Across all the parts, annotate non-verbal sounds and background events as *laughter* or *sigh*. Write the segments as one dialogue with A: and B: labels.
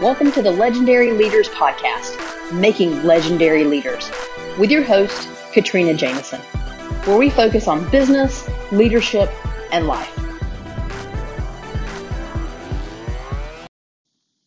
A: Welcome to the Legendary Leaders Podcast, Making Legendary Leaders, with your host, Katrina Jameson, where we focus on business, leadership, and life.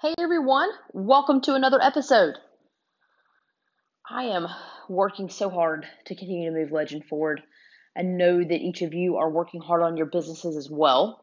A: Hey everyone, welcome to another episode. I am working so hard to continue to move Legend forward. I know that each of you are working hard on your businesses as well.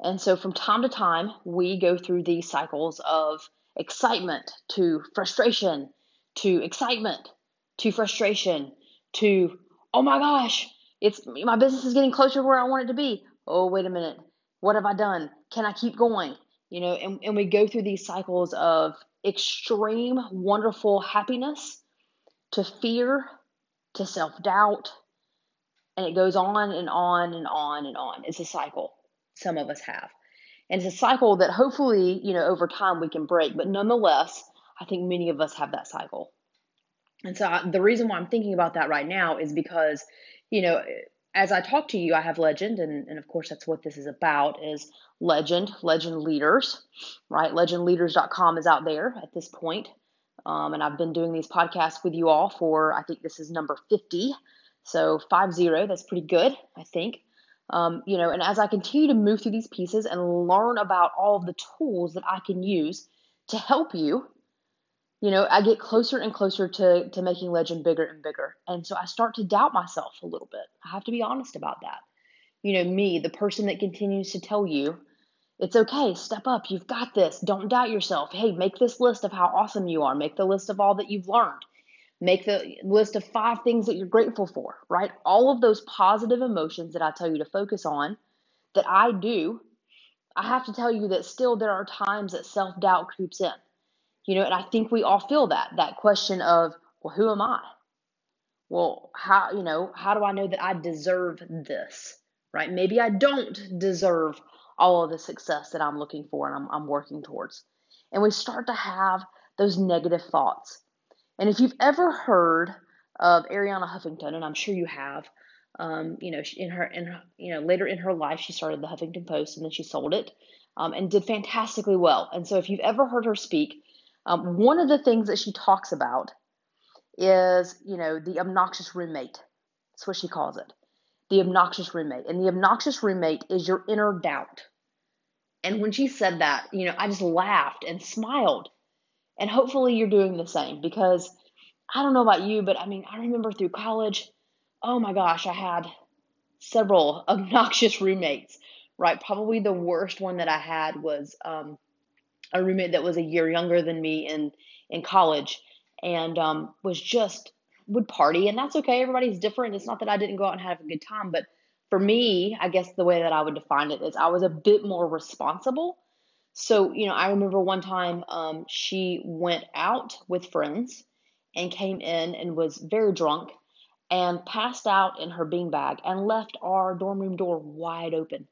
A: And so from time to time, we go through these cycles of excitement to frustration to excitement to frustration to, oh my gosh, it's my business is getting closer to where I want it to be. Oh, wait a minute. What have I done? Can I keep going? You know, and, and we go through these cycles of extreme, wonderful happiness to fear to self doubt. And it goes on and on and on and on. It's a cycle some of us have. And it's a cycle that hopefully, you know, over time we can break. But nonetheless, I think many of us have that cycle. And so I, the reason why I'm thinking about that right now is because, you know, as I talk to you, I have legend, and, and of course that's what this is about is legend, legend leaders, right? Legendleaders.com is out there at this point. Um, and I've been doing these podcasts with you all for, I think this is number 50. So five zero, that's pretty good, I think. Um, you know, and as I continue to move through these pieces and learn about all of the tools that I can use to help you, you know, I get closer and closer to to making legend bigger and bigger. And so I start to doubt myself a little bit. I have to be honest about that. You know, me, the person that continues to tell you, it's okay, step up, you've got this. Don't doubt yourself. Hey, make this list of how awesome you are. Make the list of all that you've learned. Make the list of five things that you're grateful for, right? All of those positive emotions that I tell you to focus on that I do, I have to tell you that still there are times that self doubt creeps in. You know, and I think we all feel that that question of, well, who am I? Well, how, you know, how do I know that I deserve this, right? Maybe I don't deserve all of the success that I'm looking for and I'm, I'm working towards. And we start to have those negative thoughts. And if you've ever heard of Arianna Huffington, and I'm sure you have, um, you know, in her, in her, you know, later in her life, she started the Huffington Post and then she sold it um, and did fantastically well. And so, if you've ever heard her speak, um, one of the things that she talks about is, you know, the obnoxious roommate. That's what she calls it. The obnoxious roommate. And the obnoxious roommate is your inner doubt. And when she said that, you know, I just laughed and smiled and hopefully you're doing the same because I don't know about you, but I mean, I remember through college, oh my gosh, I had several *laughs* obnoxious roommates, right? Probably the worst one that I had was um, a roommate that was a year younger than me in, in college and um, was just would party and that's okay everybody's different it's not that i didn't go out and have a good time but for me i guess the way that i would define it is i was a bit more responsible so, you know, I remember one time um, she went out with friends and came in and was very drunk and passed out in her beanbag and left our dorm room door wide open.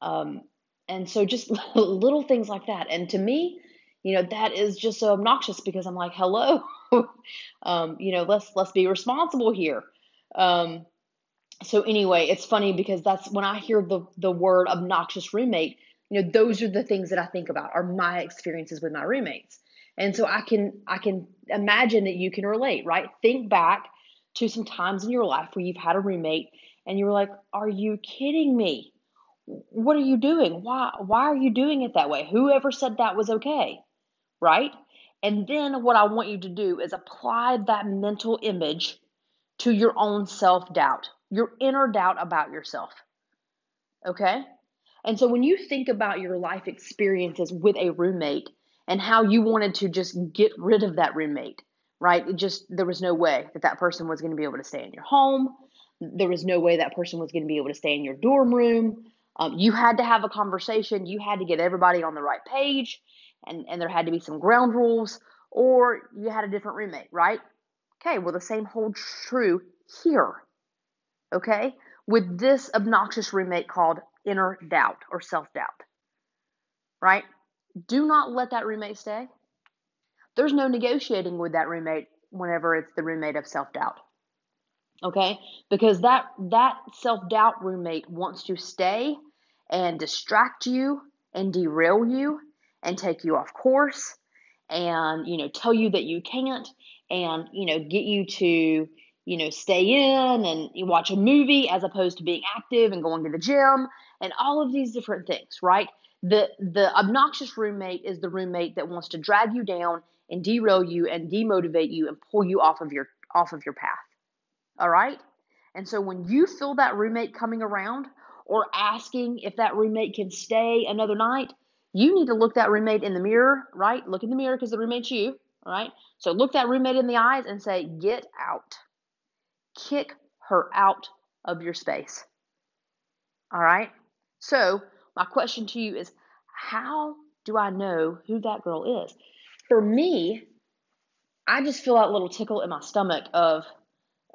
A: Um, and so just *laughs* little things like that. And to me, you know, that is just so obnoxious because I'm like, hello, *laughs* um, you know, let's let's be responsible here. Um, so anyway, it's funny because that's when I hear the the word obnoxious roommate, you know those are the things that i think about are my experiences with my roommates. And so i can i can imagine that you can relate right? Think back to some times in your life where you've had a roommate and you were like are you kidding me? What are you doing? Why why are you doing it that way? Whoever said that was okay right? And then what i want you to do is apply that mental image to your own self-doubt your inner doubt about yourself okay and so when you think about your life experiences with a roommate and how you wanted to just get rid of that roommate, right? It just, there was no way that that person was going to be able to stay in your home. There was no way that person was going to be able to stay in your dorm room. Um, you had to have a conversation. You had to get everybody on the right page, and, and there had to be some ground rules, or you had a different roommate, right? Okay, well, the same holds true here. Okay, with this obnoxious roommate called inner doubt or self doubt, right? Do not let that roommate stay. There's no negotiating with that roommate whenever it's the roommate of self doubt. Okay? Because that that self-doubt roommate wants to stay and distract you and derail you and take you off course and, you know, tell you that you can't and, you know, get you to, you know, stay in and you watch a movie as opposed to being active and going to the gym and all of these different things, right? The the obnoxious roommate is the roommate that wants to drag you down and derail you and demotivate you and pull you off of your off of your path. All right? And so when you feel that roommate coming around or asking if that roommate can stay another night, you need to look that roommate in the mirror, right? Look in the mirror because the roommate's you, all right? So look that roommate in the eyes and say, "Get out." Kick her out of your space. All right? So, my question to you is how do I know who that girl is? For me, I just feel that little tickle in my stomach of,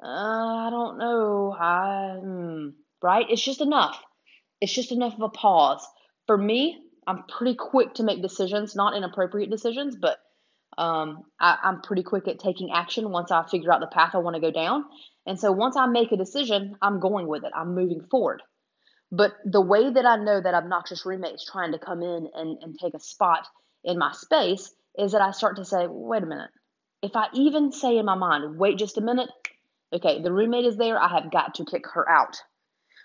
A: uh, I don't know, I, hmm, right? It's just enough. It's just enough of a pause. For me, I'm pretty quick to make decisions, not inappropriate decisions, but um, I, I'm pretty quick at taking action once I figure out the path I want to go down. And so once I make a decision, I'm going with it. I'm moving forward. But the way that I know that obnoxious roommate's trying to come in and, and take a spot in my space is that I start to say, wait a minute. If I even say in my mind, wait just a minute, okay, the roommate is there, I have got to kick her out.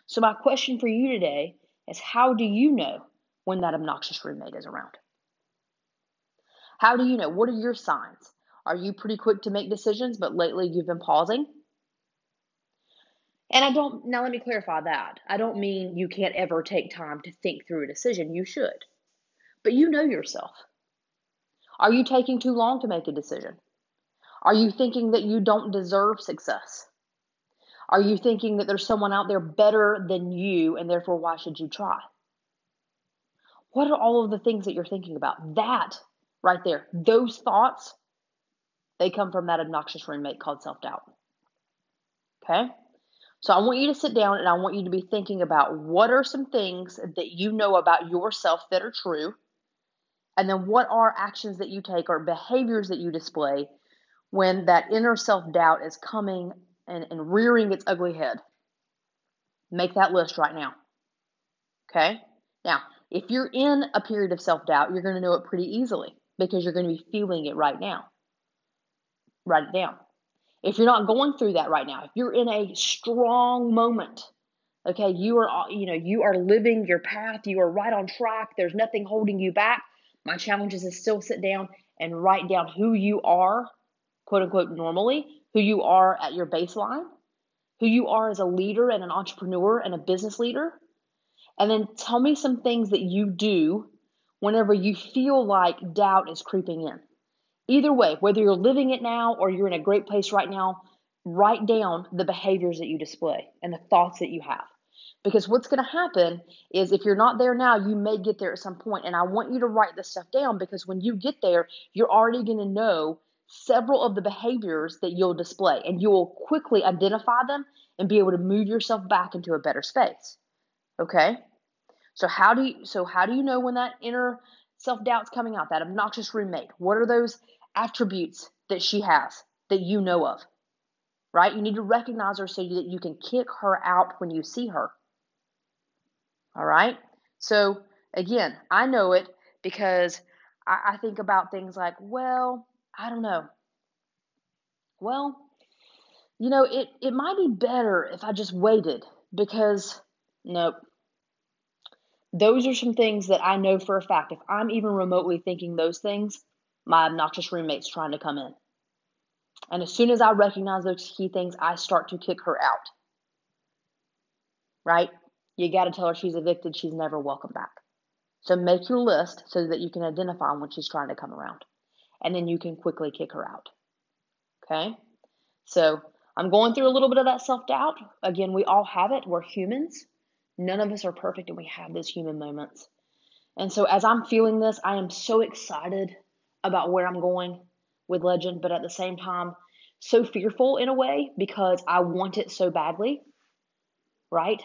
A: So, my question for you today is how do you know when that obnoxious roommate is around? How do you know? What are your signs? Are you pretty quick to make decisions, but lately you've been pausing? And I don't, now let me clarify that. I don't mean you can't ever take time to think through a decision. You should. But you know yourself. Are you taking too long to make a decision? Are you thinking that you don't deserve success? Are you thinking that there's someone out there better than you and therefore why should you try? What are all of the things that you're thinking about? That right there, those thoughts, they come from that obnoxious roommate called self doubt. Okay? So I want you to sit down and I want you to be thinking about what are some things that you know about yourself that are true, and then what are actions that you take or behaviors that you display when that inner self doubt is coming and, and rearing its ugly head. Make that list right now. Okay? Now, if you're in a period of self doubt, you're going to know it pretty easily because you're going to be feeling it right now. Write it down. If you're not going through that right now, if you're in a strong moment, okay, you are you know, you are living your path, you are right on track, there's nothing holding you back. My challenge is to still sit down and write down who you are, quote unquote normally, who you are at your baseline, who you are as a leader and an entrepreneur and a business leader. And then tell me some things that you do whenever you feel like doubt is creeping in. Either way, whether you're living it now or you're in a great place right now, write down the behaviors that you display and the thoughts that you have. Because what's going to happen is if you're not there now, you may get there at some point. And I want you to write this stuff down because when you get there, you're already going to know several of the behaviors that you'll display and you will quickly identify them and be able to move yourself back into a better space. Okay? So how do you so how do you know when that inner self-doubt's coming out, that obnoxious roommate? What are those attributes that she has that you know of, right? You need to recognize her so that you can kick her out when you see her. All right? So, again, I know it because I, I think about things like, well, I don't know. Well, you know, it, it might be better if I just waited because, nope. Those are some things that I know for a fact. If I'm even remotely thinking those things, my obnoxious roommate's trying to come in. And as soon as I recognize those key things, I start to kick her out. Right? You got to tell her she's evicted, she's never welcome back. So make your list so that you can identify when she's trying to come around. And then you can quickly kick her out. Okay? So I'm going through a little bit of that self doubt. Again, we all have it. We're humans. None of us are perfect, and we have those human moments. And so as I'm feeling this, I am so excited about where I'm going with Legend, but at the same time, so fearful in a way because I want it so badly, right?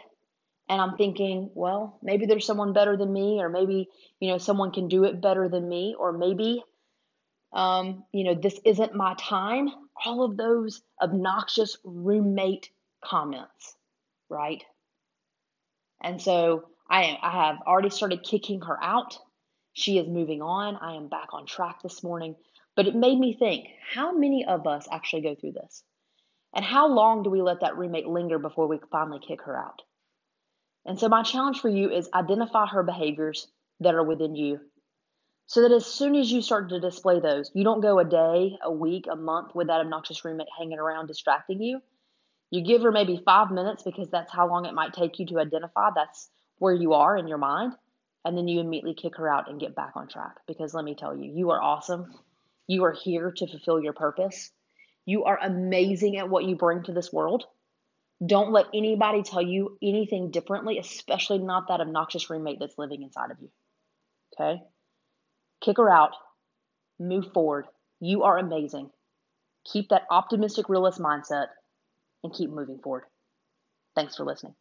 A: And I'm thinking, well, maybe there's someone better than me, or maybe, you know, someone can do it better than me, or maybe, um, you know, this isn't my time. All of those obnoxious roommate comments, right? And so I, I have already started kicking her out She is moving on. I am back on track this morning. But it made me think how many of us actually go through this? And how long do we let that roommate linger before we finally kick her out? And so, my challenge for you is identify her behaviors that are within you so that as soon as you start to display those, you don't go a day, a week, a month with that obnoxious roommate hanging around distracting you. You give her maybe five minutes because that's how long it might take you to identify. That's where you are in your mind. And then you immediately kick her out and get back on track. Because let me tell you, you are awesome. You are here to fulfill your purpose. You are amazing at what you bring to this world. Don't let anybody tell you anything differently, especially not that obnoxious roommate that's living inside of you. Okay? Kick her out. Move forward. You are amazing. Keep that optimistic realist mindset and keep moving forward. Thanks for listening.